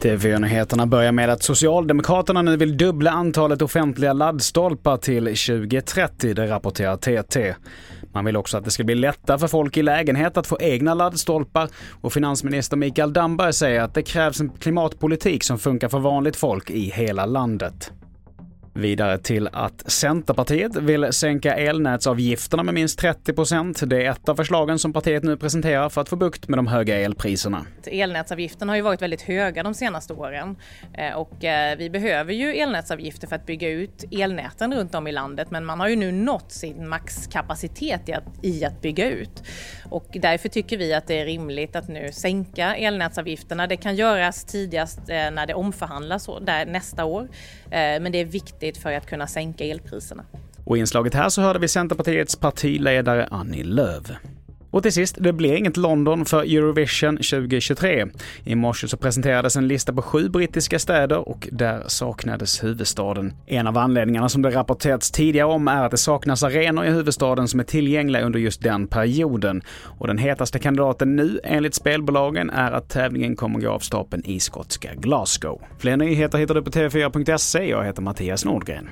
TV-nyheterna börjar med att Socialdemokraterna nu vill dubbla antalet offentliga laddstolpar till 2030, det rapporterar TT. Man vill också att det ska bli lättare för folk i lägenhet att få egna laddstolpar och finansminister Mikael Damberg säger att det krävs en klimatpolitik som funkar för vanligt folk i hela landet. Vidare till att Centerpartiet vill sänka elnätsavgifterna med minst 30 procent. Det är ett av förslagen som partiet nu presenterar för att få bukt med de höga elpriserna. Elnätsavgifterna har ju varit väldigt höga de senaste åren eh, och eh, vi behöver ju elnätsavgifter för att bygga ut elnäten runt om i landet men man har ju nu nått sin maxkapacitet i att, i att bygga ut. Och därför tycker vi att det är rimligt att nu sänka elnätsavgifterna. Det kan göras tidigast eh, när det omförhandlas där nästa år men det är viktigt viktigt för att kunna sänka elpriserna. Och i inslaget här så hörde vi Centerpartiets partiledare Annie Lööf. Och till sist, det blir inget London för Eurovision 2023. I morse så presenterades en lista på sju brittiska städer och där saknades huvudstaden. En av anledningarna som det rapporterats tidigare om är att det saknas arenor i huvudstaden som är tillgängliga under just den perioden. Och den hetaste kandidaten nu, enligt spelbolagen, är att tävlingen kommer gå av stapeln i skotska Glasgow. Fler nyheter hittar du på tv4.se. Jag heter Mattias Nordgren.